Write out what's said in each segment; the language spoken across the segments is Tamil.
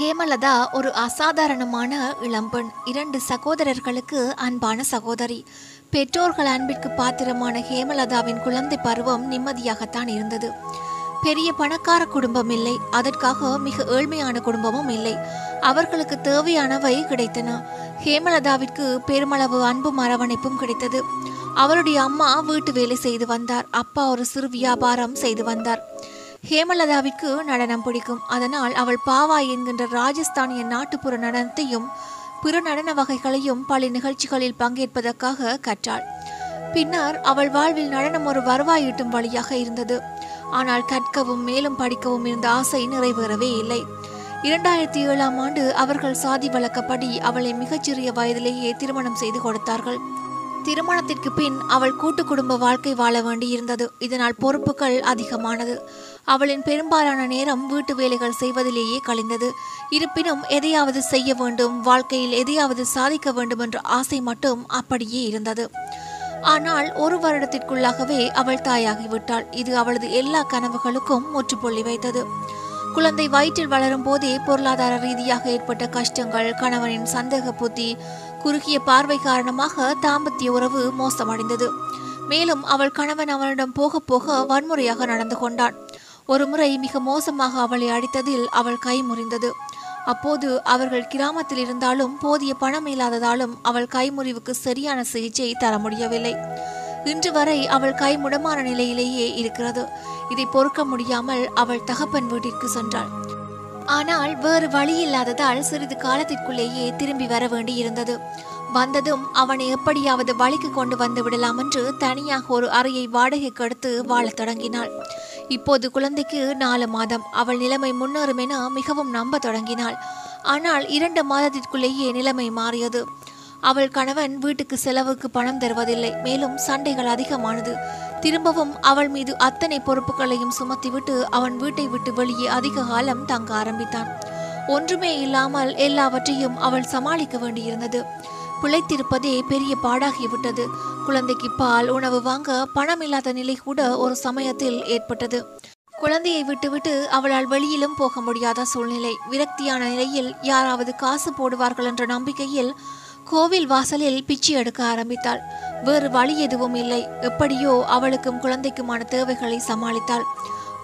ஹேமலதா ஒரு அசாதாரணமான இளம்பெண். இரண்டு சகோதரர்களுக்கு அன்பான சகோதரி. பெற்றோர்கள் அன்பிற்கு பாத்திரமான ஹேமலதாவின் குழந்தை பருவம் நிம்மதியாகத்தான் இருந்தது. பெரிய பணக்கார குடும்பம் இல்லை. அதற்காக மிக ஏழ்மையான குடும்பமும் இல்லை. அவர்களுக்கு தேவையானவை கிடைத்தன. ஹேமலதாவிற்கு பெருமளவு அன்பும் அரவணைப்பும் கிடைத்தது. அவருடைய அம்மா வீட்டு வேலை செய்து வந்தார். அப்பா ஒரு சிறு வியாபாரம் செய்து வந்தார். ஹேமலதாவிற்கு நடனம் பிடிக்கும். அதனால் அவள் பாவா என்கின்ற ராஜஸ்தானிய நாட்டுப்புற நடனத்தையும் பிற நடன வகைகளையும் பல நிகழ்ச்சிகளில் பங்கேற்பதற்காக கற்றாள். பின்னர் அவள் வாழ்வில் நடனம் ஒரு வருவாயிட்டும் வழியாக இருந்தது. ஆனால் கற்கவும் மேலும் படிக்கவும் இருந்த ஆசை நிறைவேறவே இல்லை. இரண்டாயிரத்தி ஏழாம் ஆண்டு அவர்கள் சாதி வழக்கப்படி அவளை மிகச்சிறிய வயதிலேயே திருமணம் செய்து கொடுத்தார்கள். திருமணத்திற்கு பின் அவள் கூட்டு குடும்ப வாழ்க்கை வாழ வேண்டியிருந்தது. இதனால் பொறுப்புகள் அதிகமானது. அவளின் பெரும்பாலான நேரம் வீட்டு வேலைகள் செய்வதிலேயே கழிந்தது. இருப்பினும் எதையாவது செய்ய வேண்டும் வாழ்க்கையில் எதையாவது சாதிக்க வேண்டும் என்ற ஆசை மட்டும் அப்படியே இருந்தது. ஆனால் ஒரு வருடத்திற்குள்ளாகவே அவள் தாயாகிவிட்டாள். இது அவளது எல்லா கனவுகளுக்கும் முற்றுப்புள்ளி வைத்தது. குழந்தை வயிற்றில் வளரும் போதே பொருளாதார ரீதியாக ஏற்பட்ட கஷ்டங்கள் கணவனின் சந்தேக புத்தி குறுகிய பார்வை காரணமாக தாம்பத்திய உறவு மோசமடைந்தது. மேலும் அவள் கணவன் அவளிடம் போக போக வன்முறையாக நடந்து கொண்டான். ஒருமுறை மிக மோசமாக அவளை அடித்ததில் அவள் கை முறிந்தது. அப்போது அவர்கள் கிராமத்தில் இருந்தாலும் போதிய பணம் இல்லாததாலும் அவள் கைமுறிவுக்கு சரியான சிகிச்சை தர முடியவில்லை. இன்று வரை அவள் கை முடமான நிலையிலேயே இருக்கிறது. இதை பொறுக்க முடியாமல் அவள் தகப்பன் வீட்டிற்கு சென்றாள். ஆனால் வேறு வழி இல்லாததால் சிறிது காலத்திற்குள்ளேயே திரும்பி வர வேண்டியிருந்தது. வந்ததும் அவனை எப்படியாவது வழிக்கு கொண்டு வந்து விடலாம் என்று தனியாக ஒரு அறையை வாடகைக்கு எடுத்து வாழத் தொடங்கினாள். இப்போது குழந்தைக்கு நாலு மாதம். அவள் நிலைமை முன்னேறும் என மிகவும் நம்ப தொடங்கினாள். ஆனால் இரண்டு மாதத்திற்குள்ளேயே நிலைமை மாறியது. அவள் கணவன் வீட்டுக்கு செலவுக்கு பணம் தருவதில்லை. மேலும் சண்டைகள் அதிகமானது. திரும்பவும் அவள் மீது அத்தனை பொறுப்புகளையும் சுமத்திவிட்டு அவன் வீட்டை விட்டு வெளியே அதிக காலம் தங்க ஆரம்பித்தான். ஒன்றுமே இல்லாமல் எல்லாவற்றையும் அவள் சமாளிக்க வேண்டியிருந்தது. பிழைத்திருப்பதே பெரிய பாடாகிவிட்டது. குழந்தைக்கு பால் உணவு வாங்க பணம் இல்லாத நிலை கூட ஒரு சமயத்தில் ஏற்பட்டது. குழந்தையை விட்டுவிட்டு அவளால் வெளியிலும் போக முடியாத சூழ்நிலை. விரக்தியான நிலையில் யாராவது காசு போடுவார்கள் என்ற நம்பிக்கையில் கோவில் வாசலில் பிச்சை எடுக்க ஆரம்பித்தாள். வேறு வழி எதுவும் இல்லை. எப்படியோ அவளுக்கும் குழந்தைக்குமான தேவைகளை சமாளித்தாள்.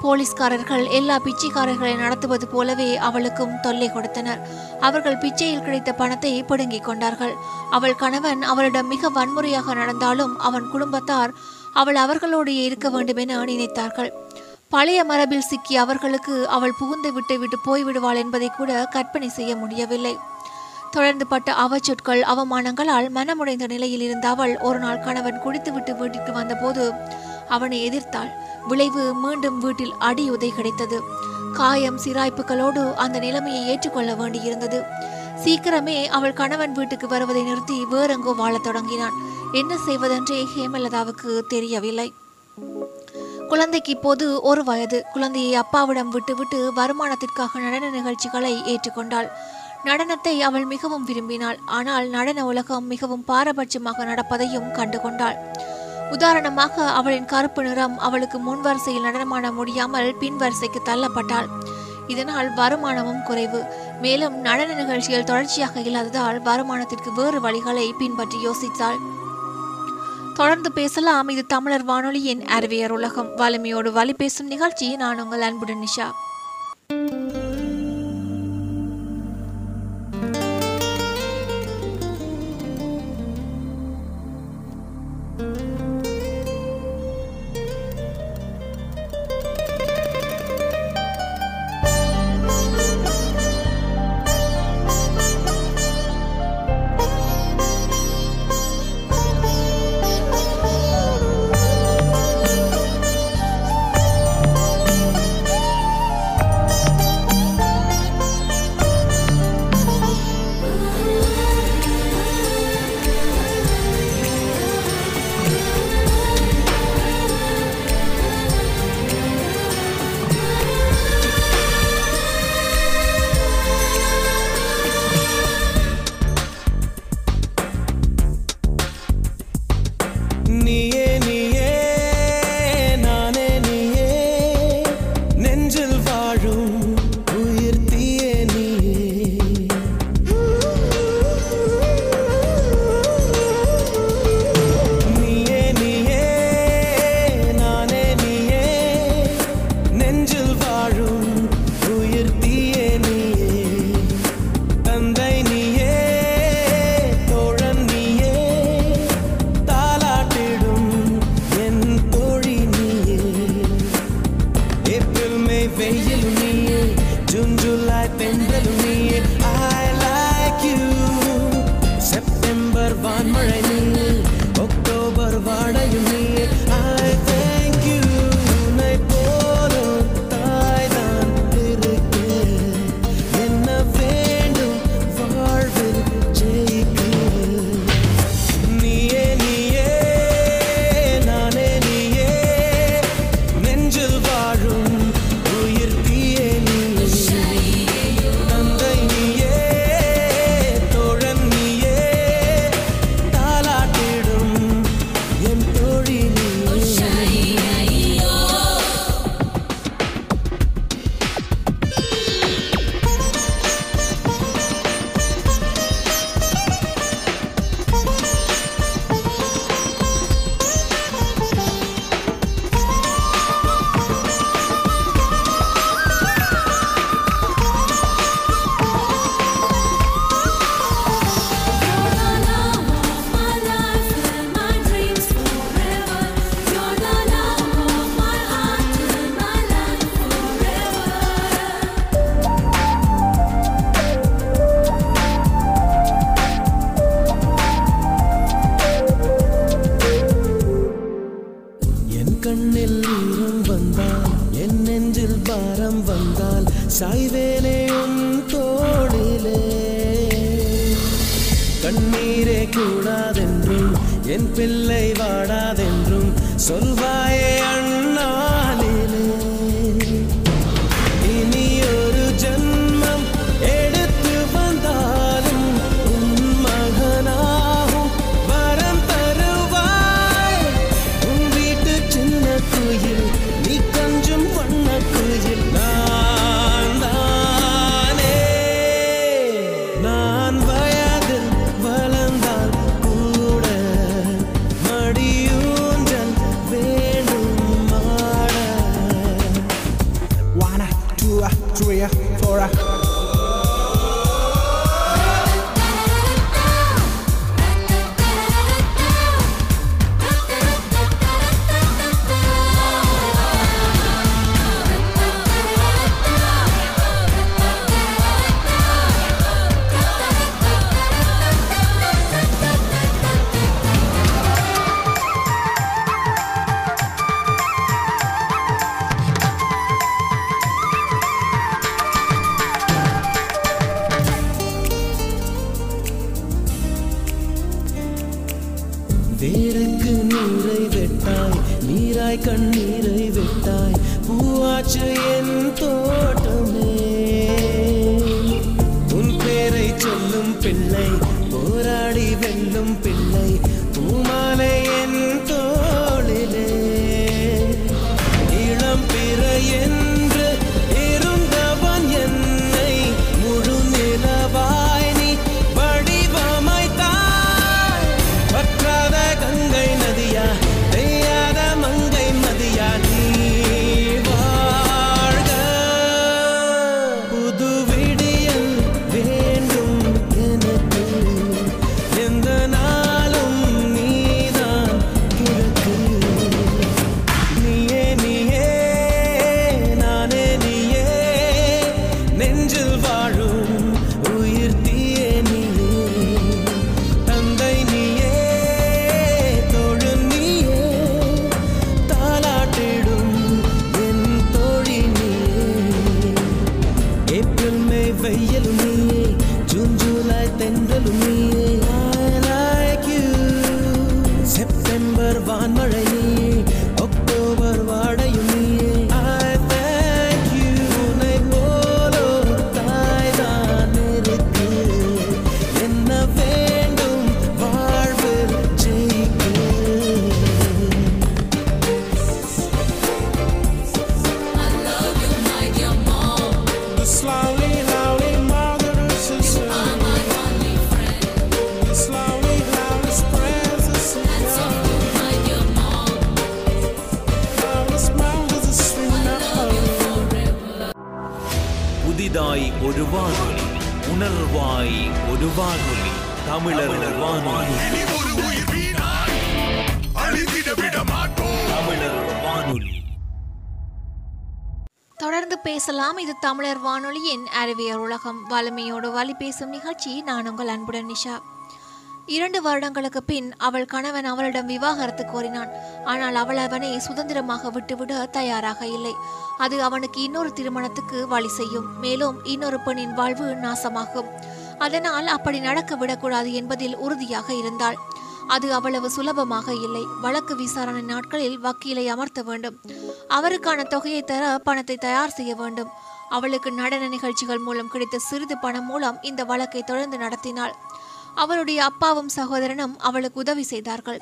போலீஸ்காரர்கள் எல்லா பிச்சைக்காரர்களை நடத்துவது போலவே அவளுக்கும் தொல்லை கொடுத்தனர். அவர்கள் பிச்சையில் கிடைத்த பணத்தை பிடுங்கிக் கொண்டார்கள். அவள் கணவன் அவளிடம் மிக வன்முறையாக நடந்தாலும் அவன் குடும்பத்தார் அவள் அவர்களோடு இருக்க வேண்டும் என நினைத்தார்கள். பழைய மரபில் சிக்கிய அவர்களுக்கு அவள் புகுந்து விட்டு விட்டு போய்விடுவாள் என்பதை கூட கற்பனை செய்ய முடியவில்லை. தொடர்ந்து பட்ட அவச்சொற்கள் அவமானங்களால் மனமுடைந்த நிலையில் இருந்த அவள் ஒரு நாள் கணவன் குடித்துவிட்டு வீட்டிற்கு வந்தபோது அவனை எதிர்த்தாள். விளைவு மீண்டும் வீட்டில் அடி உதை கிடைத்தது. காயம் சிராய்ப்புகளோடு அந்த நிலைமையை ஏற்றுக்கொள்ள வேண்டியிருந்தது. சீக்கிரமே அவள் கணவன் வீட்டுக்கு வருவதை நிறுத்தி வேறெங்கோ வாழத் தொடங்கினான். என்ன செய்வதென்றே ஹேமலதாவுக்கு தெரியவில்லை. குழந்தைக்கு இப்போது ஒரு வயது. குழந்தையை அப்பாவிடம் விட்டுவிட்டு வருமானத்திற்காக நடன நிகழ்ச்சிகளை ஏற்றுக்கொண்டாள். நடனத்தை அவள் மிகவும் விரும்பினாள். ஆனால் நடன உலகம் மிகவும் பாரபட்சமாக நடப்பதையும் கண்டுகொண்டாள். உதாரணமாக அவளின் கருப்பு நிறம் அவளுக்கு முன் வரிசையில் நடனமாட முடியாமல் பின் வரிசைக்கு தள்ளப்பட்டாள். இதனால் வருமானமும் குறைவு. மேலும் நடன நிகழ்ச்சிகள் தொடர்ச்சியாக இல்லாததால் வருமானத்திற்கு வேறு வழிகளை பின்பற்றி யோசித்தாள். தொடர்ந்து பேசலாம். இது தமிழர் வானொலியின் அறிவியர் உலகம். வலிமையோடு வழி பேசும் நிகழ்ச்சி. நான் உங்கள் அன்புடன் நிஷா. for a தமிழர் வானொலியின் அறிவியல் உலகம் வலிமையோடு வழி பேசும் நிகழ்ச்சி. நான் உங்கள் அன்புடன் நிஷா. இரண்டு வருடங்களுக்கு பின் அவள் கணவன் அவளிடம் விவாகரத்து கோரினான். ஆனால் அவள் அவனை சுதந்திரமாக விட்டுவிட தயாராக இல்லை. அது அவனுக்கு இன்னொரு திருமணத்துக்கு வழி செய்யும். மேலும் இன்னொரு பெண்ணின் வாழ்வு நாசமாகும். அதனால் அப்படி நடக்க விடக்கூடாது என்பதில் உறுதியாக இருந்தாள். அது அவ்வளவு சுலபமாக இல்லை. வழக்கு விசாரணை நாட்களில் வக்கீலை அமர்த்த வேண்டும். அவருக்கான தொகையை தர பணத்தை தயார் செய்ய வேண்டும். அவளுக்கு நடன நிகழ்ச்சிகள் மூலம் கிடைத்த சிறிது பணம் மூலம் இந்த வழக்கை தொடர்ந்து நடத்தினாள். அவளுடைய அப்பாவும் சகோதரனும் அவளுக்கு உதவி செய்தார்கள்.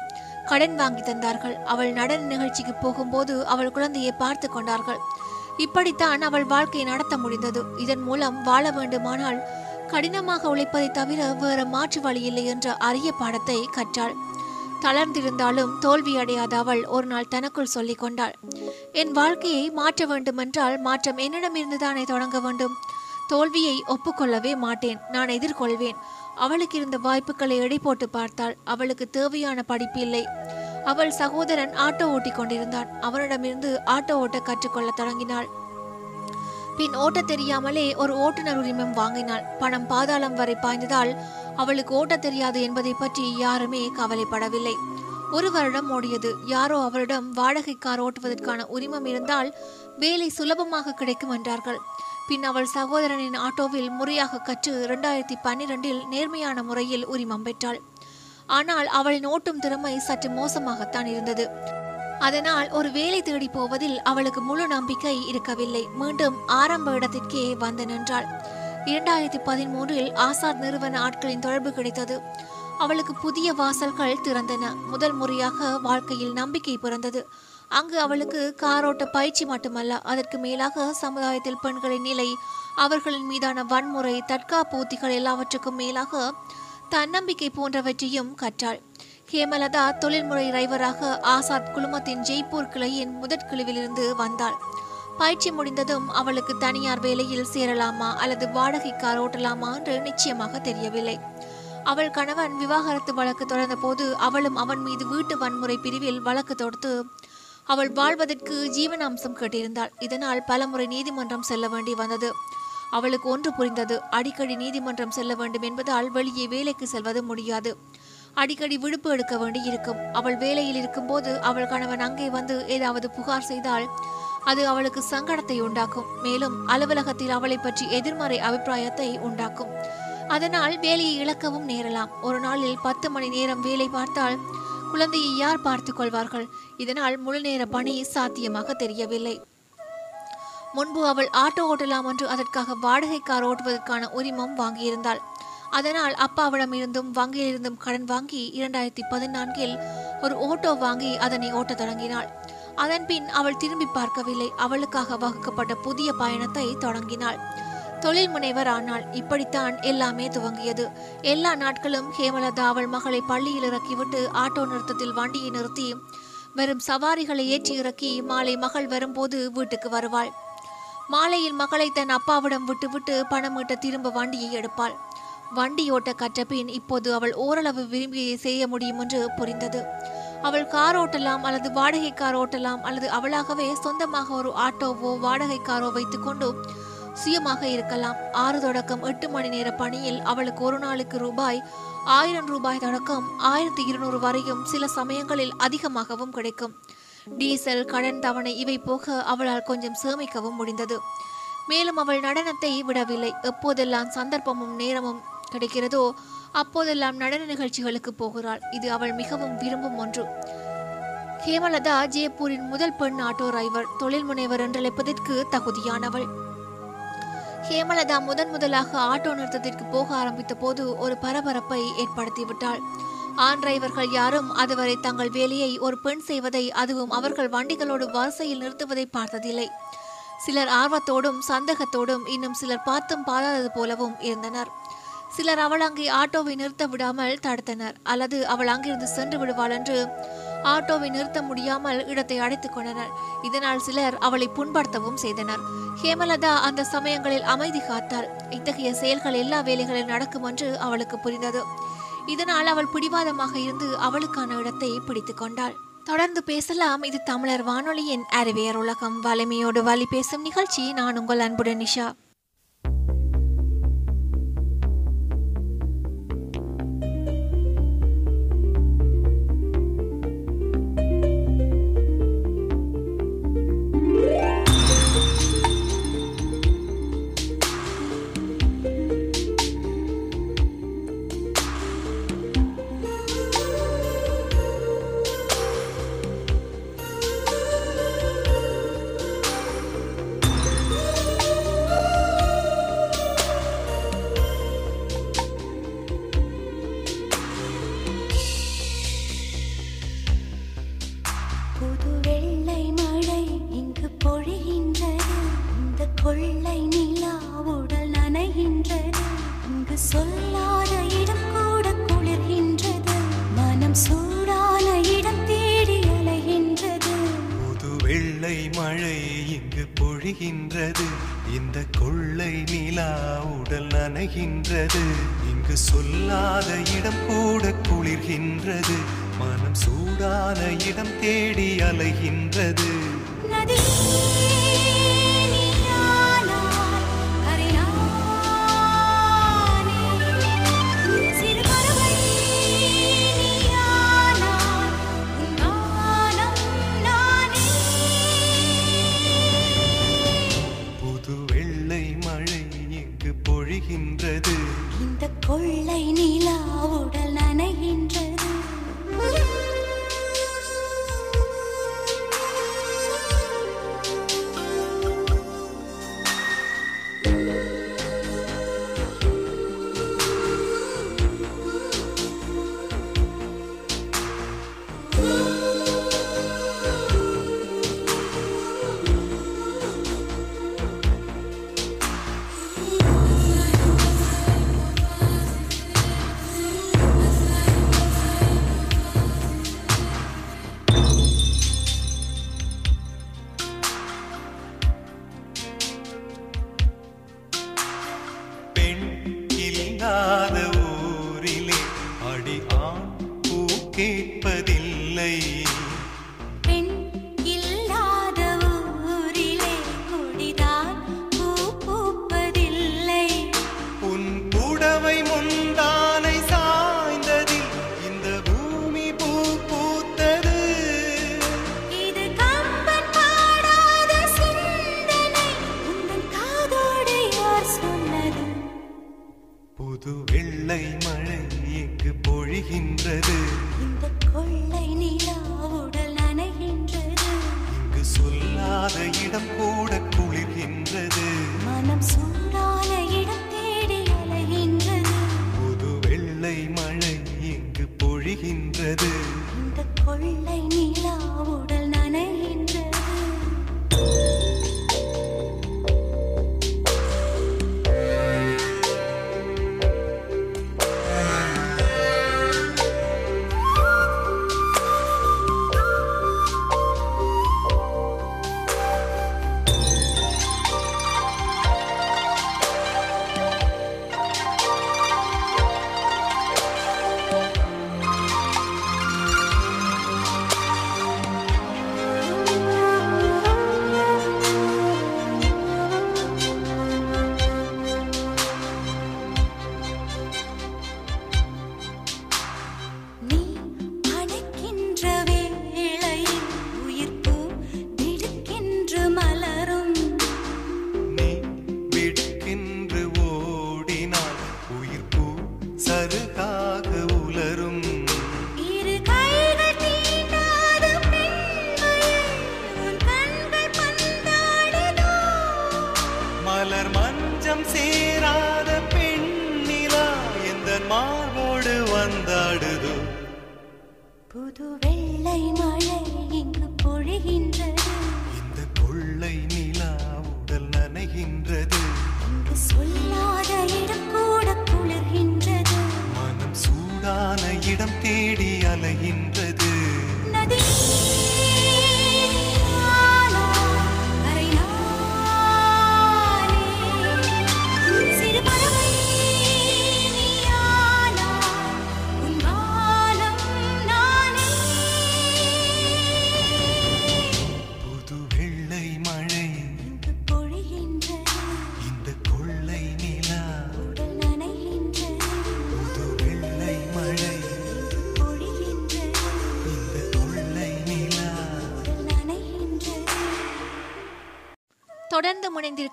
கடன் வாங்கி தந்தார்கள். அவள் நடன நிகழ்ச்சிக்கு போகும்போது அவள் குழந்தையை பார்த்து கொண்டார்கள். இப்படித்தான் அவள் வாழ்க்கையை நடத்த முடிந்தது. இதன் மூலம் வாழ வேண்டுமானால் கடினமாக உழைப்பதை தவிர வேறு மாற்று வழி இல்லை என்ற அரிய பாடத்தை கற்றாள். தளர்ந்திருந்தாலும் தோல்வி அடையாத அவள் ஒரு நாள் தனக்குள் சொல்லிக் கொண்டாள். என் வாழ்க்கையை மாற்ற வேண்டுமென்றால் மாற்றம் என்னிடமிருந்து தானே தொடங்க வேண்டும். தோல்வியை ஒப்புக்கொள்ளவே மாட்டேன். நான் எதிர்கொள்வேன். அவளுக்கு இருந்த வாய்ப்புகளை எடை போட்டு பார்த்தாள் அவளுக்கு தேவையான படிப்பு இல்லை. அவள் சகோதரன் ஆட்டோ ஓட்டிக் கொண்டிருந்தான். அவனிடமிருந்து ஆட்டோ ஓட்ட கற்றுக்கொள்ள தொடங்கினாள். பின் ஓட்ட தெரியாமலே ஒரு ஓட்டுநர் உரிமம் வாங்கினாள். பணம் பாதாளம் வரை பாய்ந்ததால் அவளுக்கு ஓட்ட தெரியாது என்பதை பற்றி யாருமே கவலைப்படவில்லை. ஒரு வருடம் ஓடியது. யாரோ அவளிடம் வாடகை கார் ஓட்டுவதற்கான உரிமம் இருந்தால் வேலை சுலபமாக கிடைக்கும் என்றார்கள். பின் அவள் சகோதரனின் ஆட்டோவில் முறையாக கற்று இரண்டாயிரத்தி பன்னிரண்டில் நேர்மையான முறையில் உரிமம் பெற்றாள். ஆனால் அவளின் ஓட்டும் திறமை சற்று மோசமாகத்தான் இருந்தது. அதனால் ஒரு வேலை தேடி போவதில் அவளுக்கு முழு நம்பிக்கை இருக்கவில்லை. மீண்டும் ஆரம்ப இடத்திற்கே வந்து நின்றாள். இரண்டாயிரத்தி பதிமூன்றில் ஆசாத் நிறுவன ஆட்களின் தொடர்பு கிடைத்தது. அவளுக்கு புதிய வாசல்கள் திறந்தன. முதல் முறையாக வாழ்க்கையில் நம்பிக்கை பிறந்தது. அங்கு அவளுக்கு காரோட்ட பயிற்சி மட்டுமல்ல அதற்கு மேலாக சமுதாயத்தில் பெண்களின் நிலை அவர்களின் மீதான வன்முறை தற்காப்பு உத்திகள் எல்லாவற்றுக்கும் மேலாக தன்னம்பிக்கை போன்றவற்றையும் கற்றாள். ஹேமலதா தொழில்முறை டிரைவராக ஆசாத் குழுமத்தின் ஜெய்ப்பூர் கிளையின் முதற்குழுவிலிருந்து வந்தாள். பயிற்சி முடிந்ததும் அவளுக்கு தனியார் வேலையில் சேரலாமா அல்லது வாடகை கார் ஓட்டலாமா என்று நிச்சயமாக தெரியவில்லை. அவள் கணவன் விவாகரத்து வழக்கு தொடர்ந்த போது அவளும் அவன் மீது வீட்டு வன்முறை பிரிவில் வழக்கு தொடுத்து அவள் வாழ்வதற்கு ஜீவனாம்சம் கேட்டிருந்தாள். இதனால் பலமுறை நீதிமன்றம் செல்ல வேண்டி வந்தது. அவளுக்கு ஒன்று புரிந்தது. அடிக்கடி நீதிமன்றம் செல்ல வேண்டும் என்பதால் வெளியே வேலைக்கு செல்வது முடியாது. அடிக்கடி விடுப்பு எடுக்க வேண்டி இருக்கும் அவள் வேலையில் இருக்கும்போது அவள் கணவன் அங்கே வந்து ஏதாவது புகார் செய்தால் அது அவளுக்கு சங்கடத்தை உண்டாக்கும். மேலும் அலுவலகத்தில் அவளை பற்றி எதிர்மறை அபிப்பிராயத்தை உண்டாக்கும். அதனால் வேலையை இழக்கவும் நேரலாம். ஒரு நாளில் பத்து மணி நேரம் வேலை பார்த்தால் குழந்தையை யார் பார்த்துக் கொள்வார்கள்? இதனால் முழு நேர பணி சாத்தியமாக தெரியவில்லை. முன்பு அவள் ஆட்டோ ஓட்டலாம் என்று அதற்காக வாடகை கார் ஓட்டுவதற்கான உரிமம் வாங்கியிருந்தாள். அதனால் அப்பாவிடம் இருந்தும் வங்கியிலிருந்தும் கடன் வாங்கி இரண்டாயிரத்தி பதினான்கில் ஒரு ஓட்டோ வாங்கி அதனை ஓட்டத் தொடங்கினாள். அதன் பின் அவள் திரும்பி பார்க்கவில்லை. அவளுக்காக வகுக்கப்பட்ட புதிய பயணத்தை தொடங்கினாள். தொழில் முனைவர் ஆனாள். இப்படித்தான் எல்லாமே துவங்கியது. எல்லா நாட்களும் ஹேமலதா அவள் மகளை பள்ளியில் இறக்கிவிட்டு ஆட்டோ நிறுத்தத்தில் வண்டியை நிறுத்தி வெறும் சவாரிகளை ஏற்றி இறக்கி மாலை மகள் வரும்போது வீட்டுக்கு வருவாள். மாலையில் மகளை தன் அப்பாவிடம் விட்டுவிட்டு பணம் ஈட்ட திரும்ப வண்டியை எடுப்பாள். வண்டி ஓட்ட கற்ற பின் இப்போது அவள் ஓரளவு விரும்பியை செய்ய முடியும் என்று புரிந்தது. அவள் கார் ஓட்டலாம் அல்லது வாடகை கார் ஓட்டலாம் அல்லது அவளாகவே சொந்தமாக ஒரு ஆட்டோவோ வாடகை காரோ வைத்துக்கொண்டு சுயமாக இருக்கலாம். ஆறு தொடக்கம் எட்டு மணி நேர பணியில் அவளுக்கு ஒரு நாளுக்கு ரூபாய் ஆயிரம் ரூபாய் தொடக்கம் ஆயிரத்தி இருநூறு வரையும் சில சமயங்களில் அதிகமாகவும் கிடைக்கும். டீசல் கடன் தவணை இவை போக அவளால் கொஞ்சம் சேமிக்கவும் முடிந்தது. மேலும் அவள் நடனத்தை விடவில்லை. எப்போதெல்லாம் சந்தர்ப்பமும் நேரமும் கிடைக்கிறதோ அப்போதெல்லாம் நடன நிகழ்ச்சிகளுக்கு போகிறாள். இது அவள் மிகவும் விரும்பும் ஒன்று. ஹேமலதா ஜெயப்பூரின் முதல் பெண் ஆட்டோ டிரைவர் தொழில் முனைவர் என்றழைப்பதற்கு தகுதியானவள். ஹேமலதா முதன் முதலாக ஆட்டோ நிறுத்தத்திற்கு போக ஆரம்பித்த போது ஒரு பரபரப்பை ஏற்படுத்திவிட்டாள். ஆண் டிரைவர்கள் யாரும் அதுவரை தங்கள் வேலையை ஒரு பெண் செய்வதை அதுவும் அவர்கள் வண்டிகளோடு வரிசையில் நிறுத்துவதை பார்த்ததில்லை. சிலர் ஆர்வத்தோடும் சந்தேகத்தோடும் இன்னும் சிலர் பார்த்தும் பாராதது போலவும் இருந்தனர். சிலர் அவள் அங்கே ஆட்டோவை நிறுத்த விடாமல் தடுத்தனர். அல்லது அவள் அங்கிருந்து சென்று விடுவாள் என்று ஆட்டோவை நிறுத்த முடியாமல் இடத்தை அடைத்துக் கொண்டனர். இதனால் சிலர் அவளை புண்படுத்தவும் செய்தனர். ஹேமலதா அந்த சமயங்களில் அமைதி காத்தாள். இத்தகைய செயல்கள் எல்லா வேலைகளில் நடக்கும் என்று அவளுக்கு புரிந்தது. இதனால் அவள் பிடிவாதமாக இருந்து அவளுக்கான இடத்தை பிடித்துக் கொண்டாள். தொடர்ந்து பேசலாம். இது தமிழர் வானொலியின் அறிவியர் உலகம். வலிமையோடு வழி பேசும் நிகழ்ச்சி. நான் உங்கள் அன்புடன் நிஷா.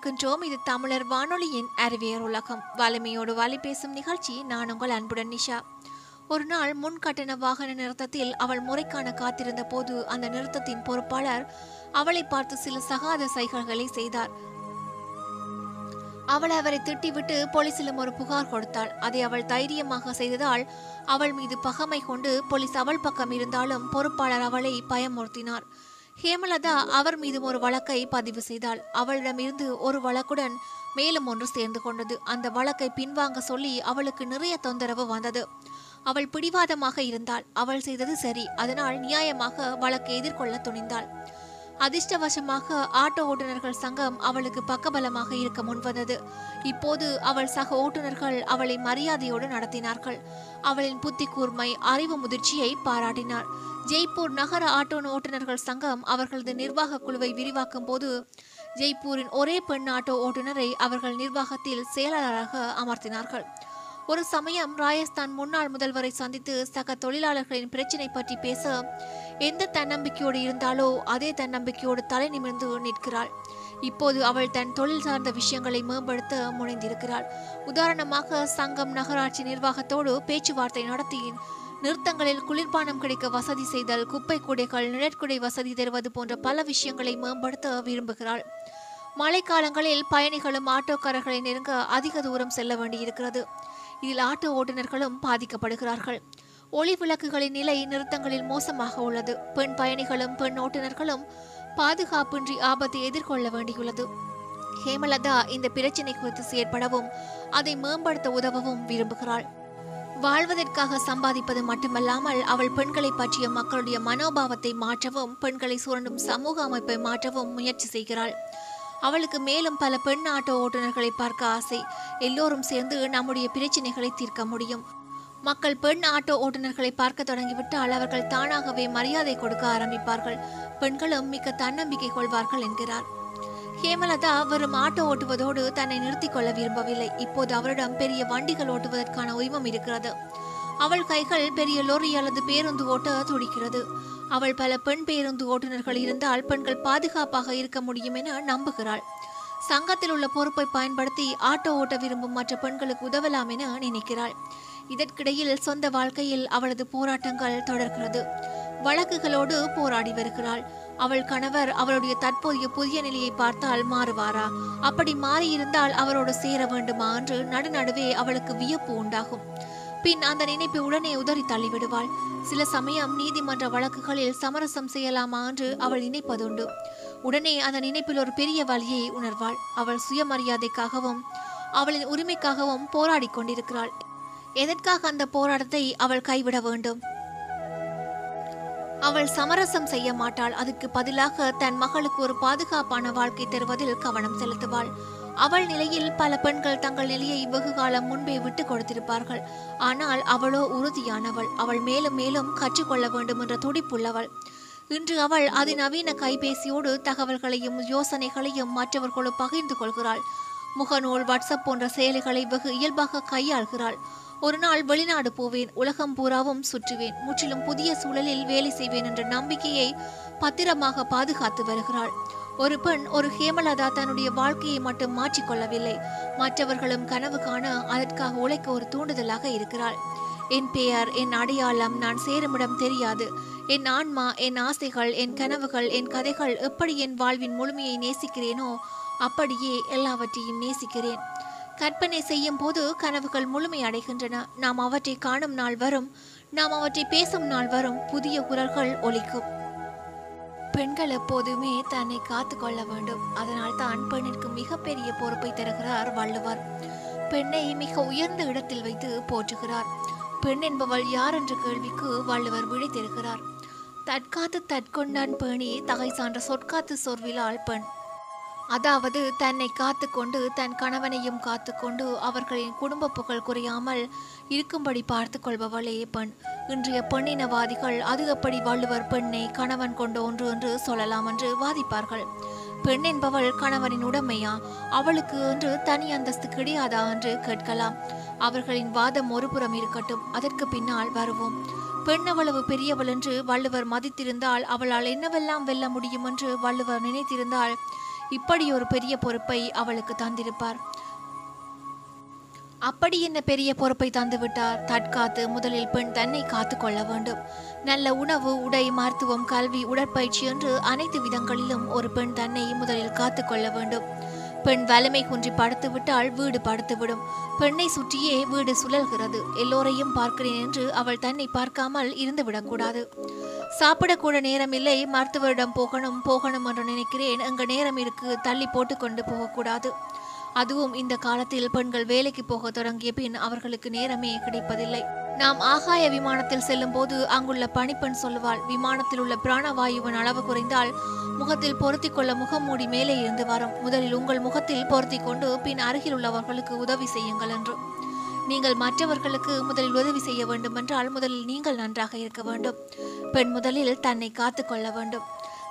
முனைந்திருக்கின்றோம் இது தமிழர் வானொலியின் அறிவியல் உலகம். வலிமையோடு வலி பேசும் நிகழ்ச்சி நான் உங்கள் அன்புடன் நிஷா. ஒரு நாள் முன் கட்டண வாகன நிறுத்தத்தில் அவள் முறைக்கான காத்திருந்த போது அந்த நிறுத்தத்தின் பொறுப்பாளர் அவளை பார்த்து சில சகாத சைகல்களை செய்தார். அவள் அவரை திட்டிவிட்டு போலீசிலும் ஒரு புகார் கொடுத்தாள். அதை அவள் தைரியமாக செய்ததால் அவள் மீது பகமை கொண்டு போலீஸ் அவள் பக்கம் இருந்தாலும் பொறுப்பாளர் அவளை பயமுறுத்தினார். ஹேமலதா அவர் மீதும் ஒரு வழக்கை பதிவு செய்தாள். அவளிடமிருந்து ஒரு வழக்குடன் மேலும் ஒன்று சேர்ந்து கொண்டது. அந்த வழக்கை பின்வாங்க சொல்லி அவளுக்கு நிறைய தொந்தரவு வந்தது. அவள் பிடிவாதமாக இருந்தாள். அவள் செய்தது சரி. அதனால் நியாயமாக வழக்கை எதிர்கொள்ள துணிந்தாள். அதிர்ஷ்டவசமாக ஆட்டோ ஓட்டுநர்கள் சங்கம் அவளுக்கு பக்கபலமாக இருக்க முன்வந்தது. இப்போது அவள் சக ஓட்டுநர்கள் அவளை மரியாதையோடு நடத்தினார்கள். அவளின் புத்தி கூர்மை அறிவு முதிர்ச்சியை பாராட்டினார் ஜெய்ப்பூர் நகர ஆட்டோ ஓட்டுநர்கள் சங்கம் அவர்களது நிர்வாக குழுவை விரிவாக்கும் போது ஜெய்ப்பூரின் ஒரே பெண் ஆட்டோ ஓட்டுநரை அவர்கள் நிர்வாகத்தில் செயலாளராக அமர்த்தினார்கள். ஒரு சமயம் ராஜஸ்தான் முன்னாள் முதல்வரை சந்தித்து சக தொழிலாளர்களின் பிரச்சினை பற்றி பேச எந்த தன்னம்பிக்கையோடு இருந்தாலோ அதே தன்னம்பிக்கையோடு தலை நிமிர்ந்து நிற்கிறாள். இப்போது அவள் தன் தொழில் சார்ந்த விஷயங்களை மேம்படுத்த முனைந்திருக்கிறாள். உதாரணமாக சங்கம் நகராட்சி நிர்வாகத்தோடு பேச்சுவார்த்தை நடத்தி நிறுத்தங்களில் குளிர்பானம் கிடைக்க வசதி செய்தல் குப்பை கூடைகள் நிழற்குடை வசதி தருவது போன்ற பல விஷயங்களை மேம்படுத்த விரும்புகிறாள். மழைக்காலங்களில் பயணிகளும் ஆட்டோக்காரர்களை நெருங்க அதிக தூரம் செல்ல வேண்டியிருக்கிறது. இதில் ஆட்டோ ஓட்டுநர்களும் பாதிக்கப்படுகிறார்கள். ஒளி விளக்குகளின் நிலை நிறுத்தங்களில் மோசமாக உள்ளது. பெண் பயணிகளும் பெண் ஓட்டுநர்களும் பாதுகாப்பின்றி ஆபத்தை எதிர்கொள்ள வேண்டியுள்ளது. ஹேமலதா இந்த பிரச்சினை குறித்து செயற்படவும் அதை மேம்படுத்த உதவவும் விரும்புகிறாள். வாழ்வதற்காக சம்பாதிப்பது மட்டுமல்லாமல் அவள் பெண்களை பற்றிய மக்களுடைய மனோபாவத்தை மாற்றவும் பெண்களை சுரண்டும் சமூக அமைப்பை மாற்றவும் முயற்சி செய்கிறாள். அவளுக்கு மேலும் பல பெண் ஆட்டோ ஓட்டுநர்களை பார்க்க ஆசை. எல்லோரும் சேர்ந்து நம்முடைய பிரச்சினைகளை தீர்க்க முடியும். மக்கள் பெண் ஆட்டோ ஓட்டுநர்களை பார்க்க தொடங்கிவிட்டால் அவர்கள் தானாகவே மரியாதை கொடுக்க ஆரம்பிப்பார்கள். பெண்களும் மிக்க தன்னம்பிக்கை கொள்வார்கள் என்கிறார். ஹேமலதா வெறும் ஆட்டோ ஓட்டுவதோடு தன்னை நிறுத்திக் கொள்ள விரும்பவில்லை. இப்போது அவரிடம் பெரிய வண்டிகள் ஓட்டுவதற்கான உரிமம் இருக்கிறது. அவள் கைகள் பெரிய லோரி அல்லது பேருந்து ஓட்ட துடிக்கிறது. அவள் பல பெண் பேருந்து ஓட்டுநர்கள் இருந்தால் பெண்கள் பாதுகாப்பாக இருக்க முடியும் என நம்புகிறாள். சங்கத்தில் உள்ள பொறுப்பை பயன்படுத்தி ஆட்டோ ஓட்ட விரும்பும் மற்ற பெண்களுக்கு உதவலாம் என நினைக்கிறாள். இதற்கிடையில் சொந்த வாழ்க்கையில் அவளது போராட்டங்கள் தொடர்கிறது. வழக்குகளோடு போராடி வருகிறாள். அவள் கணவர் அவளுடைய தற்போதைய புதிய நிலையை பார்த்தால் மாறுவாரா? அப்படி மாறியிருந்தால் அவரோடு சேர வேண்டுமா? என்று நடுநடுவே அவளுக்கு வியப்பு உண்டாகும். பின் அந்த நினைப்பை உடனே உதறி தள்ளிவிடுவாள். சில சமயம் நீதிமன்ற வழக்குகளில் சமரசம் செய்யலாமா என்று அவள் நினைப்பதுண்டு. உடனே அந்த நினைப்பில் ஒரு பெரிய வழியை உணர்வாள். அவள் சுயமரியாதைக்காகவும் அவளின் உரிமைக்காகவும் போராடிக் கொண்டிருக்கிறாள். எதற்காக அந்த போராட்டத்தை அவள் கைவிட வேண்டும்? அவள் சமரசம் செய்ய மாட்டாள். அதுக்கு பதிலாக தன் மகளுக்கு ஒரு பாதுகாப்பான வாழ்க்கை தருவதில் கவனம் செலுத்துவாள். அவள் நிலையில் பல பெண்கள் தங்கள் நிலையை வெகு காலம் முன்பே விட்டு கொடுத்திருப்பார்கள். ஆனால் அவளோ உறுதியானவள். அவள் மேலும் மேலும் கற்றுக்கொள்ள வேண்டும் என்ற துடிப்புள்ளவள். இன்று அவள் அதிநவீன கைபேசியோடு தகவல்களையும் யோசனைகளையும் மற்றவர்களோடு பகிர்ந்து கொள்கிறாள். முகநூல் வாட்ஸ்அப் போன்ற செயலிகளை வெகு இயல்பாக கையாள்கிறாள். ஒரு நாள் வெளிநாடு போவேன் உலகம் பூராவும் சுற்றுவேன் முற்றிலும் புதிய சூழலில் வேலை செய்வேன் என்ற நம்பிக்கையை பத்திரமாக பாதுகாத்து வருகிறாள். ஒரு பெண் ஒரு ஹேமலதா தன்னுடைய வாழ்க்கையை மட்டும் மாற்றிக்கொள்ளவில்லை. மற்றவர்களும் கனவு காண அதற்காக உழைக்க ஒரு தூண்டுதலாக இருக்கிறாள். என் பெயர் என் அடையாளம் நான் சேருமிடம் தெரியாது. என் ஆன்மா என் ஆசைகள் என் கனவுகள் என் கதைகள் எப்படி என் வாழ்வின் முழுமையை நேசிக்கிறேனோ அப்படியே எல்லாவற்றையும் நேசிக்கிறேன். கற்பனை செய்யும் போது கனவுகள் முழுமை அடைகின்றன. நாம் அவற்றை காணும் நாள் வரும். நாம் அவற்றை பேசும் நாள் வரும். புதிய குரல்கள் ஒலிக்கும். பெண்கள் எப்போதுமே தன்னை காத்து கொள்ள வேண்டும். அதனால் தான் பெண்ணிற்கு மிகப்பெரிய பொறுப்பை தருகிறார் வள்ளுவர். பெண்ணை மிக உயர்ந்த இடத்தில் வைத்து போற்றுகிறார். பெண் என்பவள் யார் என்ற கேள்விக்கு வள்ளுவர் விடை தருகிறார். தற்காத்து தற்கொண்டான் பேணி தகை சான்ற சொற்காத்து சொர்விலால் பெண். அதாவது தன்னை காத்துக்கொண்டு தன் கணவனையும் காத்துக்கொண்டு அவர்களின் குடும்ப புகழ் குறையாமல் இருக்கும்படி பார்த்து கொள்பவளே பெண். இன்றைய பெண்ணினவாதிகள் அது அப்படி வள்ளுவர் பெண்ணை கணவன் கொண்ட ஒன்று என்று சொல்லலாம் என்று வாதிப்பார்கள். பெண் என்பவள் கணவனின் உடமையா? அவளுக்கு என்று தனி அந்தஸ்து கிடையாதா என்று கேட்கலாம். அவர்களின் வாதம் ஒருபுறம் இருக்கட்டும் அதற்கு பின்னால் வருவோம். பெண் அவ்வளவு பெரியவள் என்று வள்ளுவர் மதித்திருந்தால் அவளால் என்னவெல்லாம் வெல்ல முடியும் என்று வள்ளுவர் நினைத்திருந்தால் இப்படி ஒரு பெரிய பொறுப்பை அவளுக்கு தந்திருப்பார். அப்படி என்ன பெரிய பொறுப்பை தந்துவிட்டார்? தற்காத்து முதலில் பெண் தன்னை காத்து கொள்ள வேண்டும். நல்ல உணவு உடை மருத்துவம் கல்வி உடற்பயிற்சி என்று அனைத்து விதங்களிலும் ஒரு பெண் தன்னை முதலில் காத்து கொள்ள வேண்டும். பெண் வலிமை குன்றி படுத்துவிட்டால் வீடு படுத்துவிடும் பெண்ணை சுற்றியே வீடு சுழல்கிறது. எல்லோரையும் பார்க்கிறேன் என்று அவள் தன்னை பார்க்காமல் இருந்து சாப்பிடக்கூட சாப்பிடக்கூட நேரமில்லை. மருத்துவரிடம் போகணும் போகணும் என்று நினைக்கிறேன். எங்க நேரம் இருக்கு. தள்ளி போட்டுக்கொண்டு போகக்கூடாது. அதுவும் இந்த காலத்தில் பெண்கள் வேலைக்கு போக தொடங்கிய பின் அவர்களுக்கு நேரமே கிடைப்பதில்லை. நாம் ஆகாய விமானத்தில் செல்லும் போது அங்குள்ள பணிப்பெண் சொல்லுவாள் விமானத்தில் உள்ள பிராணவாயுவின் அளவு குறைந்தால் முகத்தில் பொருத்தி கொள்ள முகமூடி மேலே இருந்து வரும். முதலில் உங்கள் முகத்தில் பொருத்தி கொண்டு பின் அருகில் உள்ளவர்களுக்கு உதவி செய்யுங்கள் என்று. நீங்கள் மற்றவர்களுக்கு முதலில் உதவி செய்ய வேண்டுமென்றால் முதலில் நீங்கள் நன்றாக இருக்க வேண்டும். பெண் முதலில் தன்னை காத்துக் கொள்ள வேண்டும்.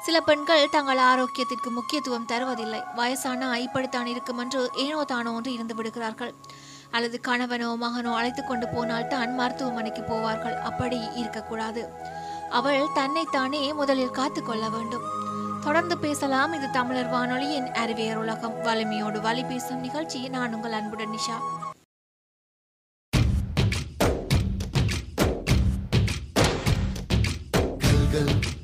சில பெண்கள் தங்கள் ஆரோக்கியத்திற்கு முக்கியத்துவம் தருவதில்லை. வயசான இப்படித்தான் இருக்கும் என்று ஏனோ தானோ ஒன்று இருந்து விடுகிறார்கள். அல்லது கணவனோ மகனோ அழைத்து கொண்டு போனால் தான் மருத்துவமனைக்கு போவார்கள். அப்படி இருக்கக்கூடாது. அவள் தன்னைத்தானே முதலில் காத்துக் கொள்ள வேண்டும். தொடர்ந்து பேசலாம். இது தமிழர் வானொலியின் அறிவியர் உலகம். வலிமையோடு வழி பேசும் நிகழ்ச்சி. நான் உங்கள் அன்புடன் நிஷா. nigga.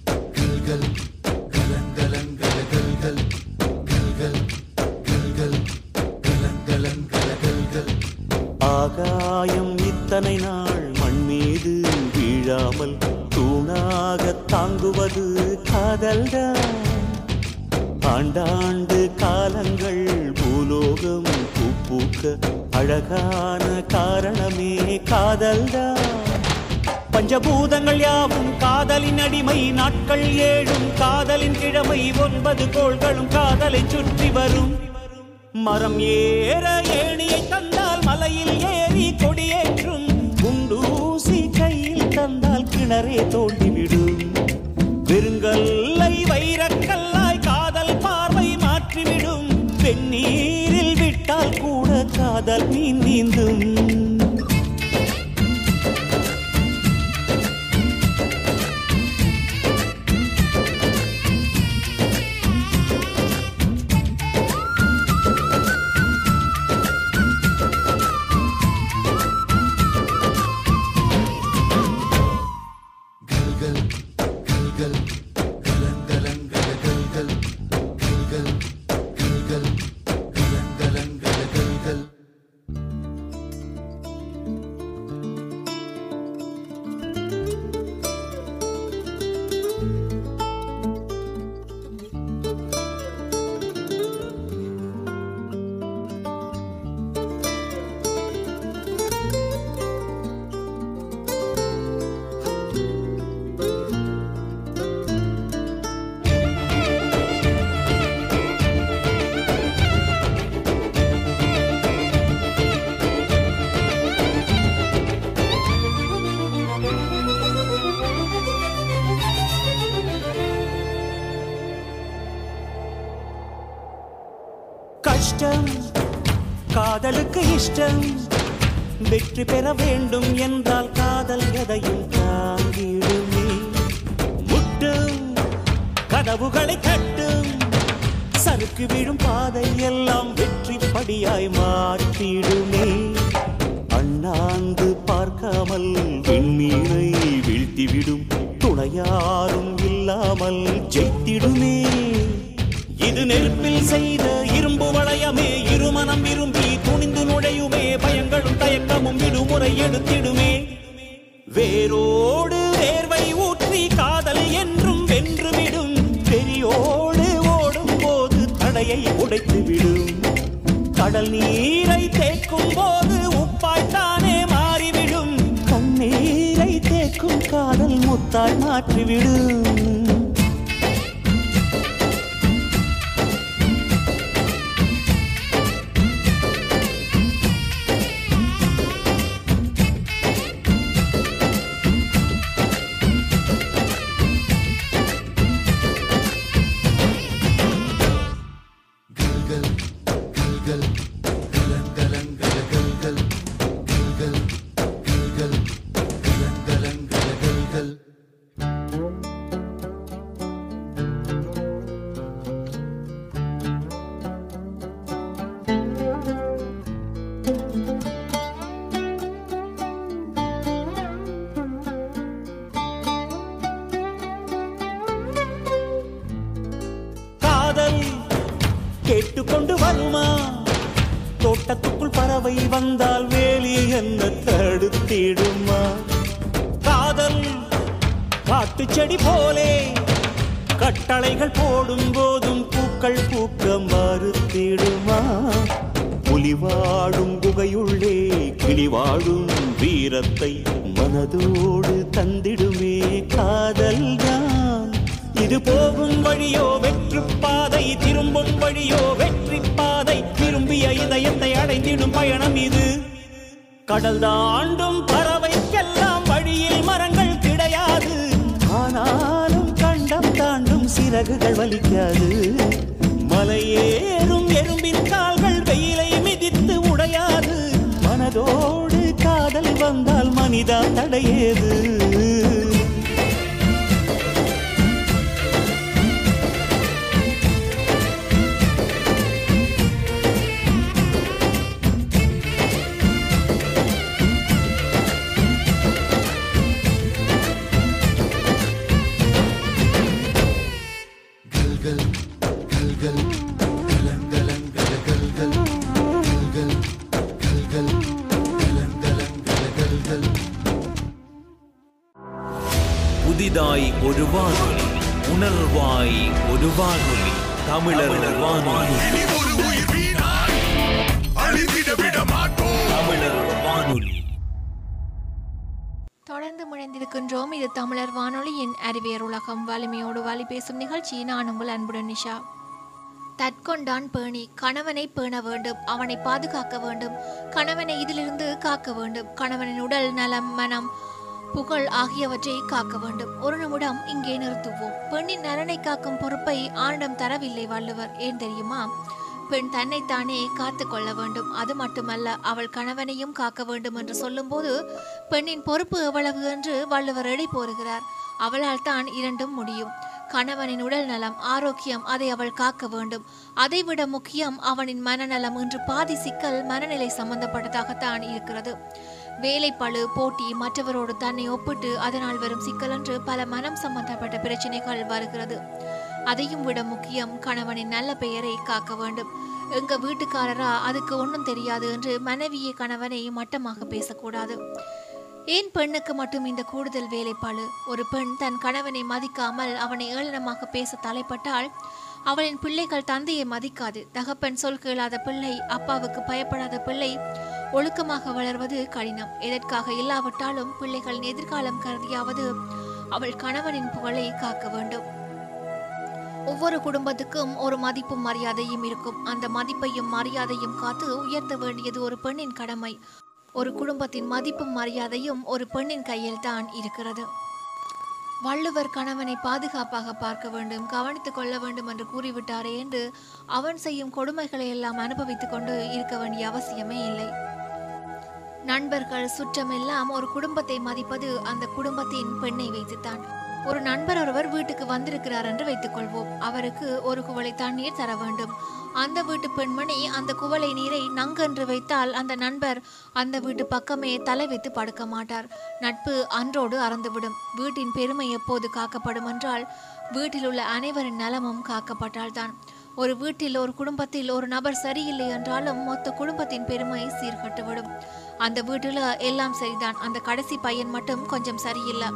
நாட்கள் ஏழும் காதலின் கிழமை ஒன்பது கோள்களும் காதலை சுற்றி வரும். மரம் ஏற ஏணியை தந்தால் மலையில் ஏறி கொடியேற்றும். குண்டூசி கையில் தந்தால் கிணறே தோண்டிவிடும். வெறுங்கல்லை வைரக்கல்லாய் காதல் பார்வை மாற்றிவிடும். பெண்ணீரில் விட்டால் கூட காதல் மீன் நீந்தும். கஷ்டம் காதலுக்கு இஷ்டம். வெற்றி பெற வேண்டும் என்றால் காதல் எதையும் தாங்கிடுமே. முட்டும். கதவுகளை கட்டும் சறுக்கு விழும் பாதை எல்லாம் வெற்றி படியாய் மாற்றிடுமே. அண்ணாந்து பார்க்காமல் விண்மீனை வீழ்த்திவிடும். துணையாரும் இல்லாமல் ஜெயித்திடுமே. நெருப்பில் செய்த இரும்பு வளையமே இருமனம் விரும்பி துணிந்து நுழையுமே பயங்களும் தயக்கமும் விடுமுறை எடுத்திடுமே. வேரோடு வேர்வை ஊற்றி காதல் என்றும் வென்றுவிடும். பெரியோடு ஓடும் போது தடையை உடைத்துவிடும். கடல் நீரை தேக்கும் போது உப்பாய்த்தானே மாறிவிடும். கண்ணீரை தேக்கும் காதல் முத்தாய் மாற்றிவிடும். கட்டளைகள் போடும் போதும் பூக்கள் பூக்க மறுத்திடுமா புலி வாழும் குகையுள்ளே கிளி வாழும் வீரத்தை மனதோடு தந்திடுமே காதல்தான். இது போகும் வழியோ வெற்று பாதை திரும்பும் வழியோ வெற்றி பாதை. திரும்பிய இதயத்தை அடைந்திடும் பயணம் இது. கடல் தாண்டும் சிறகுகள் வலிக்காது. மலையேறும் எறும்பின் கால்கள் வெயிலை மிதித்து உடையாது. மனதோடு காதல் வந்தால் மனிதா தடையேது. தொடர்ந்து முனைந்திருக்கின்றோம். இது தமிழர் வானொலியின் அறிவியர் உலகம். வலிமையோடு வாலி பேசும் நிகழ்ச்சி. நான் உங்கள் அன்புடன் நிஷா. தற்கொண்டான் பேணி. கணவனை பேண வேண்டும். அவனை பாதுகாக்க வேண்டும். கணவனை இதிலிருந்து காக்க வேண்டும். கணவனின் உடல் நலம் மனம் புகழ் ஆகியவற்றை காக்க வேண்டும். ஒரு நிமிடம் இங்கே நிறுத்துவோம். பெண்ணின் நலனை காக்கும் பொறுப்பை ஆணிடம் தரவில்லை வள்ளுவர். ஏன் தெரியுமா? பெண் தன்னைத்தானே காத்து கொள்ள வேண்டும். அது மட்டுமல்ல அவள் கணவனையும் காக்க வேண்டும் என்று சொல்லும்போது பெண்ணின் பொறுப்பு எவ்வளவு என்று வள்ளுவர் எடை போருகிறார் அவளால் தான் இரண்டும் முடியும். கணவனின் உடல் நலம் ஆரோக்கியம் அதை அவள் காக்க வேண்டும். அதைவிட முக்கியம் அவனின் மனநலம் என்று பாதி சிக்கல் மனநிலை சம்பந்தப்பட்டதாகத்தான் இருக்கிறது. வேலைப்பழு போட்டி மற்றவரோடு தன்னை ஒப்பிட்டு அதனால் வரும் சிக்கல் என்று பல மனம் சம்பந்தப்பட்ட பிரச்சனைகள் வருகிறது. அதையும் விட முக்கியம் கணவனின் நல்ல பெயரை காக்க வேண்டும். எங்க வீட்டுக்காரரா அதுக்கு ஒன்றும் தெரியாது என்று மனைவியை கணவனை மட்டமாக பேசக்கூடாது. ஏன் பெண்ணுக்கு மட்டும் இந்த கூடுதல் வேலைப்பாடு ஒரு பெண் தன் கணவனை மதிக்காமல் அவனை ஏளனமாக பேச தலைப்பட்டால் அவளின் பிள்ளைகள் தந்தையை மதிக்காது. தகப்பன் சொல் கேளாத பிள்ளை அப்பாவுக்கு பயப்படாத பிள்ளை ஒழுக்கமாக வளர்வது கடினம். எதற்காக இல்லாவிட்டாலும் பிள்ளைகளின் எதிர்காலம் கருதியாவது அவள் கணவனின் புகழை காக்க வேண்டும். ஒவ்வொரு குடும்பத்துக்கும் ஒரு மதிப்பும் மரியாதையும் இருக்கும். அந்த மதிப்பையும் மரியாதையும் காத்து உயர்த்த வேண்டியது ஒரு பெண்ணின் கடமை. ஒரு குடும்பத்தின் மதிப்பும் மரியாதையும் ஒரு பெண்ணின் கையில் தான் இருக்கிறது. வள்ளுவர் கணவனை பாதுகாப்பாக பார்க்க வேண்டும் கவனித்துக் கொள்ள வேண்டும் என்று கூறிவிட்டாரே என்று அவன் செய்யும் கொடுமைகளை எல்லாம் அனுபவித்துக் கொண்டு இருக்க வேண்டிய அவசியமே இல்லை. நண்பர்கள் சுற்றமெல்லாம் ஒரு குடும்பத்தை மதிப்பது அந்த குடும்பத்தின் பெண்ணை வைத்துத்தான். ஒரு நண்பர் ஒருவர் வீட்டுக்கு வந்திருக்கிறார் என்று வைத்துக் கொள்வோம் அவருக்கு ஒரு குவளை தண்ணீர் தர வேண்டும். அந்த வீட்டு பெண்மணி அந்த குவளை நீரை நங்கென்று வைத்தால் அந்த நண்பர் அந்த வீட்டு பக்கமே தலை வைத்து படுக்க மாட்டார். நட்பு அன்றோடு அறந்துவிடும். வீட்டின் பெருமை எப்போது காக்கப்படும் என்றால் வீட்டில் உள்ள அனைவரின் நலமும் காக்கப்பட்டால்தான். ஒரு வீட்டில் ஒரு குடும்பத்தில் ஒரு நபர் சரியில்லை என்றாலும் மொத்த குடும்பத்தின் பெருமை சீர்கட்டுவிடும். அந்த வீட்டில் எல்லாம் சரிதான். அந்த கடைசி பையன் மட்டும் கொஞ்சம் சரியில்லை.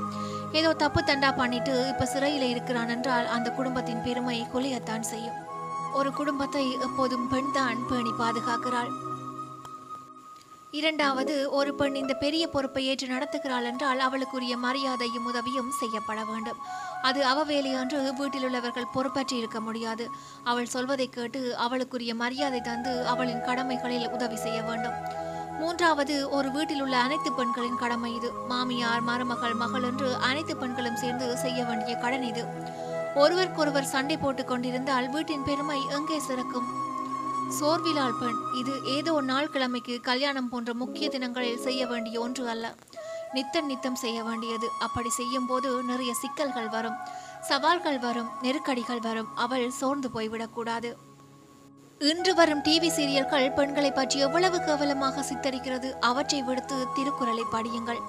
ஏதோ தப்பு தண்டா பண்ணிட்டு இப்ப சிறையில இருக்கிறான் என்றால் அந்த குடும்பத்தின் பெருமை கொலையத்தான் செய்யும். ஒரு குடும்பத்தை எப்போதும் பெண் தான் பேணி பாதுகாக்கிறாள். இரண்டாவது ஒரு பெண் இந்த பெரிய பொறுப்பை ஏற்று நடத்துகிறாள் என்றால் அவளுக்குரிய மரியாதையும் உதவியும் செய்யப்பட வேண்டும். அது அவ வேலையன்று வீட்டில் உள்ளவர்கள் பொறுப்பற்றி இருக்க முடியாது. அவள் சொல்வதை கேட்டு அவளுக்குரிய மரியாதை தந்து அவளின் கடமைகளில் உதவி செய்ய வேண்டும். மூன்றாவது ஒரு வீட்டில் உள்ள அனைத்து பெண்களின் கடமை இது. மாமியார் மருமகள் மகள் என்று அனைத்து பெண்களும் சேர்ந்து செய்ய வேண்டிய கடன் இது. ஒருவருக்கொருவர் சண்டை போட்டுக் கொண்டிருந்தால் வீட்டின் பெருமை எங்கே சிறக்கும்? சோர்விலால் பெண் இது ஏதோ நாள் கிழமைக்கு கல்யாணம் போன்ற முக்கிய தினங்களில் செய்ய வேண்டிய ஒன்று அல்ல. நித்தம் நித்தம் செய்ய வேண்டியது. அப்படி செய்யும் போது நிறைய சிக்கல்கள் வரும். சவால்கள் வரும். நெருக்கடிகள் வரும். அவள் சோர்ந்து போய்விடக்கூடாது இன்று வரும் டிவி சீரியல்கள் பெண்களை பற்றி எவ்வளவு கேவலமாக சித்தரிக்கிறது அவற்றை விடுத்து திருக்குறளை படியுங்கள்.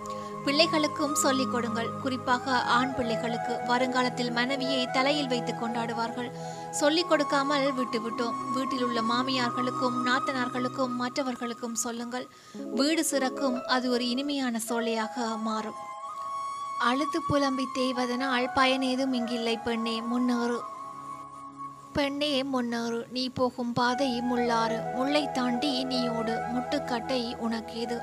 பிள்ளைகளுக்கும் சொல்லிக் கொடுங்கள். குறிப்பாக ஆண் பிள்ளைகளுக்கு வருங்காலத்தில் மனைவியை தலையில் வைத்து கொண்டாடுவார்கள். சொல்லிக் கொடுக்காமல் விட்டுவிட்டோம். வீட்டில் உள்ள மாமியார்களுக்கும் நாத்தனார்களுக்கும் மற்றவர்களுக்கும் சொல்லுங்கள். வீடு சிறக்கும் அது ஒரு இனிமையான சோலையாக மாறும். அழுது புலம்பி தேய்வதனால் பயனேதும் இங்கில்லை பெண்ணே முன்னேறு. பெண்ணே முன்னேறு. நீ போகும் பாதை முள்ளாறு. முல்லை தாண்டி நீயோடு முட்டுக்கட்டை உனக்கேது.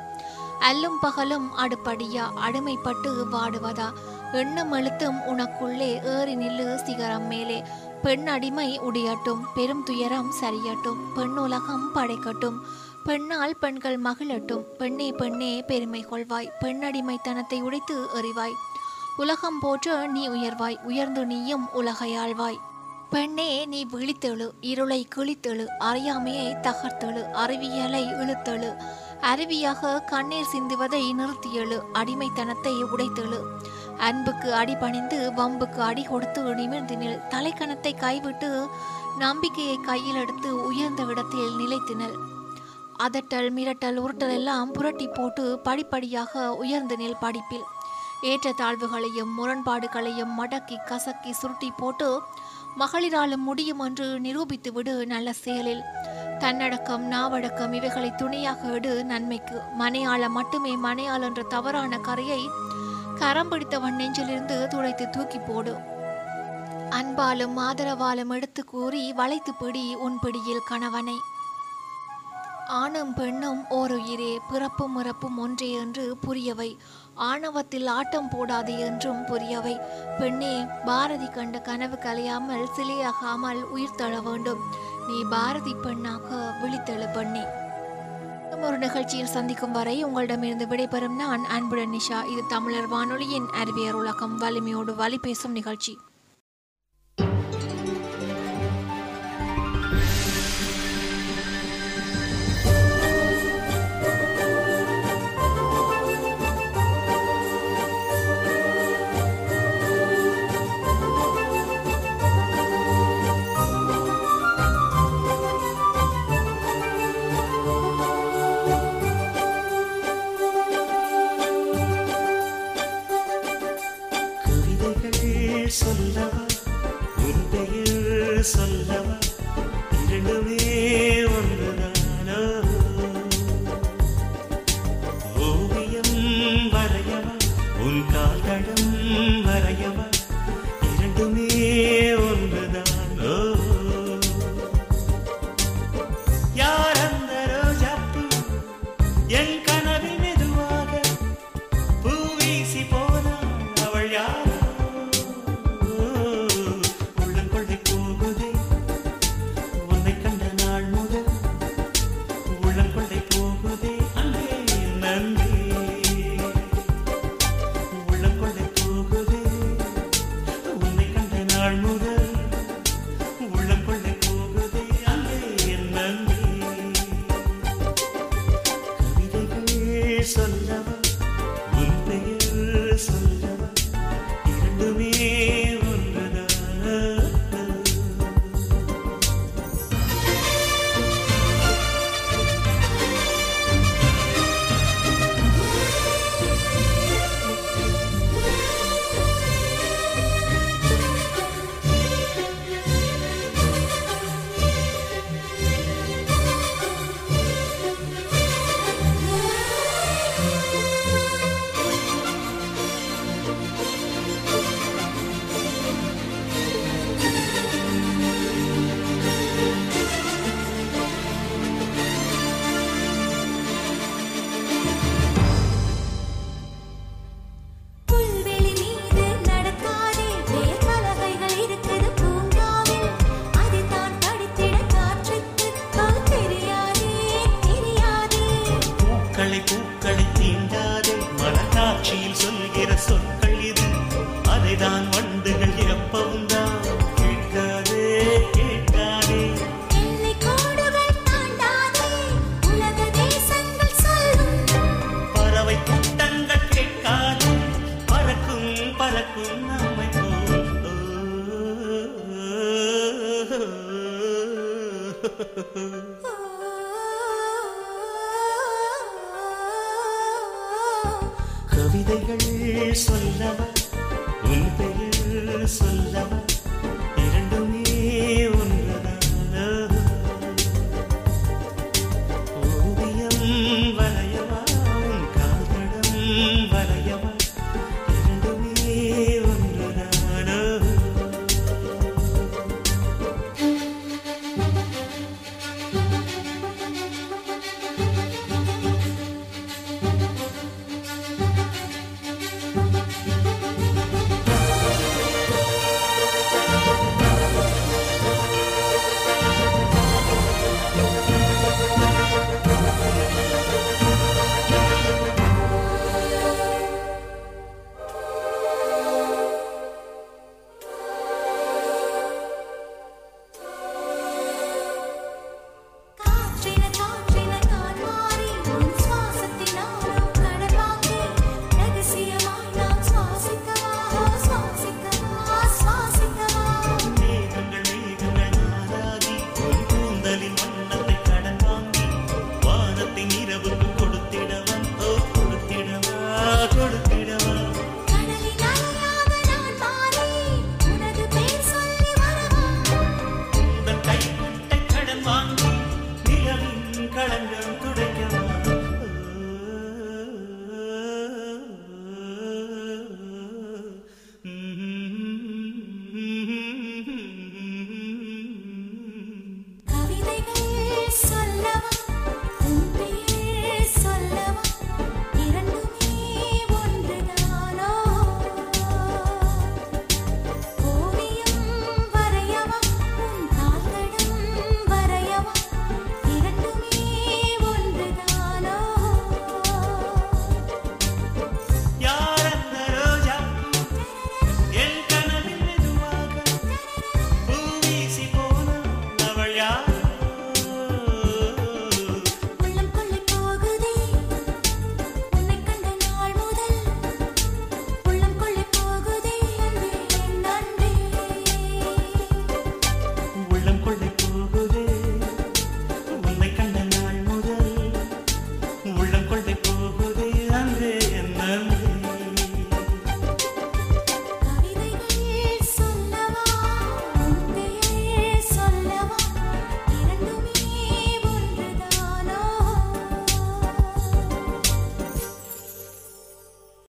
அல்லும் பகலும் அடுப்படியா. அடிமைப்பட்டு வாடுவதா. எண்ணம் எழுத்தும் உனக்குள்ளே. ஏறி நில்லு சிகரம் மேலே. பெண் அடிமை உடையட்டும். பெரும் துயரம் சரியட்டும். பெண் உலகம் படைக்கட்டும். பெண்ணால் பெண்கள் மகிழட்டும். பெண்ணே பெண்ணே பெருமை கொள்வாய். பெண்ணடிமைத்தனத்தை உடைத்து எறிவாய். உலகம் போற்ற நீ உயர்வாய். உயர்ந்து நீயும் உலகையாழ்வாய். பெண்ணே நீ விழித்தெழு இருளை கிழித்தெழு அறியாமையை தகர்த்தெழு அறிவியலை இழுத்தெழு. அருவியாக கண்ணீர் சிந்துவதை நிறுத்தியெழு அடிமைத்தனத்தை உடைத்தெழு. அன்புக்கு அடிபணிந்து வம்புக்கு அடி கொடுத்து நிமிர்ந்து நில். தலைக்கணத்தை கைவிட்டு நம்பிக்கையை கையில் எடுத்து உயர்ந்த இடத்தில் நிலைத்தினல் அதட்டல் மிரட்டல் உருட்டல் எல்லாம் புரட்டி போட்டு படிப்படியாக உயர்ந்து நில் படிப்பில். ஏற்ற தாழ்வுகளையும் முரண்பாடுகளையும் மடக்கி கசக்கி சுருட்டி போட்டு மகளிராலும் முடியும் என்று நிரூபித்து விடு நல்ல செயலில். தன்னடக்கம் நாவடக்கம் இவைகளை துணையாக எடு நன்மைக்கு. மனையாள மட்டுமே மனையாள் என்ற தவறான கரையை கரம் பிடித்தவன் நெஞ்சிலிருந்து துடைத்து தூக்கி போடு. அன்பாலும் ஆதரவாலும் எடுத்து கூறி வளைத்து பிடி உன் பிடியில் கணவனை. ஆணும் பெண்ணும் ஓருயிரே பிறப்பும் இறப்பும் ஒன்றே என்று புரியவை. ஆணவத்தில் ஆட்டம் போடாது என்றும் புரியவை. பெண்ணே பாரதி கண்ட கனவு கலையாமல் சிலையாகாமல் உயிர் தழ வேண்டும். நீ பாரதி பெண்ணாக விழித்தெழு பெண்ணே. ஒரு நிகழ்ச்சியில் சந்திக்கும் வரை உங்களிடமிருந்து விடைபெறும் நான் அன்புடன் நிஷா. இது தமிழர் வானொலியின் அறிவியர் உலகம். வலிமையோடு வலி பேசும் நிகழ்ச்சி. கவிதைகள் சொல்லவா? உன் பெயர் சொல்லவா?